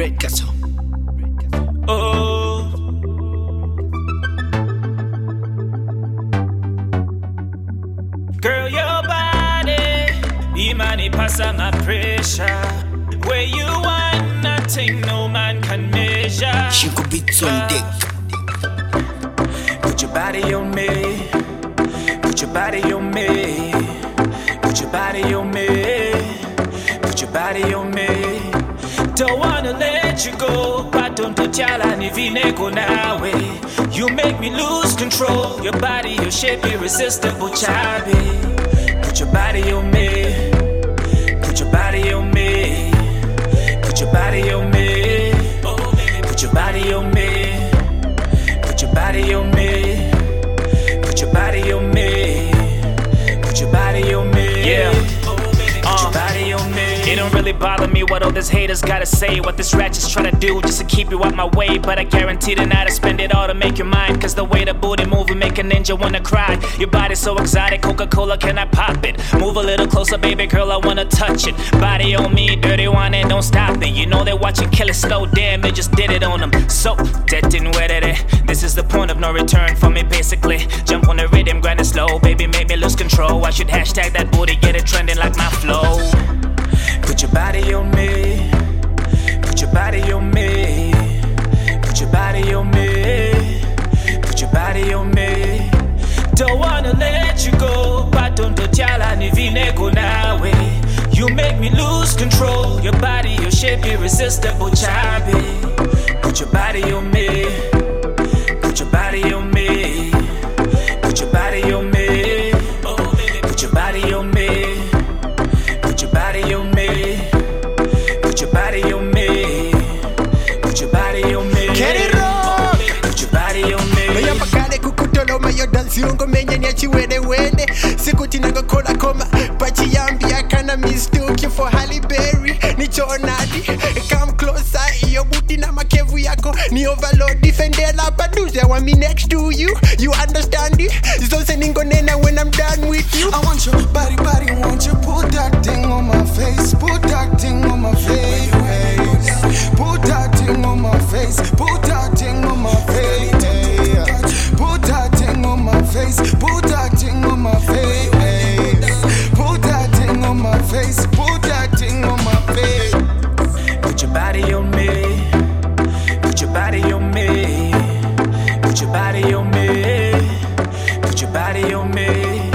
Red Castle. Oh. Girl, your body, imani on my pressure. Where you want nothing, no man can measure. She could be on ah. dick. Put your body on me. Put your body on me. Put your body on me. Put your body on me. Don't wanna let you. You make me lose control. Your body, your shape, irresistible, chabi. Put your body on me. Put your body on me. Put your body on me. Put your body on me. Put your body on me. Put your body on me. Put your body on me. Yeah. It don't really bother me what all these haters gotta say. What this ratchet's trying to do just to keep you out my way. But I guarantee tonight I spend it all to make you mine. Cause the way the booty move make a ninja wanna cry. Your body's so exotic, Coca Cola, can I pop it? Move a little closer, baby girl, I wanna touch it. Body on me, dirty one, and don't stop it. You know they're watching Kill It Slow, damn, they just did it on them. So, and wet it. Eh? This is the point of no return for me, basically. Jump on the rhythm, grind it slow, baby, make me lose control. I should hashtag that booty, get it trending like my flow. Put your body on me. Put your body on me. Put your body on me. Put your body on me. Don't wanna let you go. but don't chala ni vineko nawe. You make me lose control. Your body, your shape, irresistible, chabi. Put your body on me. Kukutoloma yo dansi ungomenya nyachiwedewede sikuti nangokola koma pachiyambia kana mistuki for haliberry nichonadi come closer iyo buti na makevu yako. Ni overload defendela paduze wa me next to you. You understand it? Ningo ningonena when i'm done with you. I want your body, body, want you body on me. Put your body on me.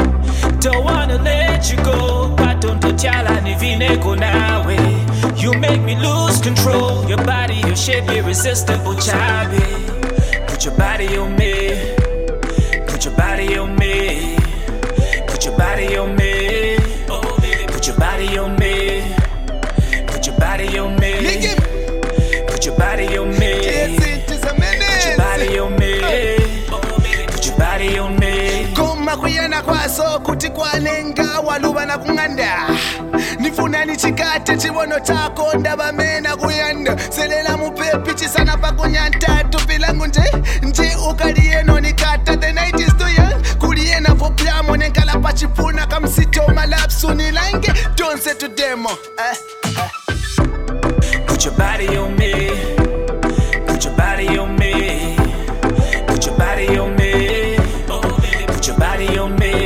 Don't wanna let you go. Patonto chala ni vineko nawe. You make me lose control. Your body, your shape, irresistible, chabi. Put your body on me. Put your body on me. Put your body on me. Oh, Put your body on me. Put your body on me. Me. koma kuyena kwaso kuti kwanenga waluva na kung'anda ndifuna nichikate chivono chako ndavamena kuyanda selela mupepi chisana pakunyantatu pilangu nje nje ukaliyeno nikata the night is too young kuliyena voplamo nenkala pachipuna kamsito malapsu nilange donse tudemo eh. Put your body on me. me.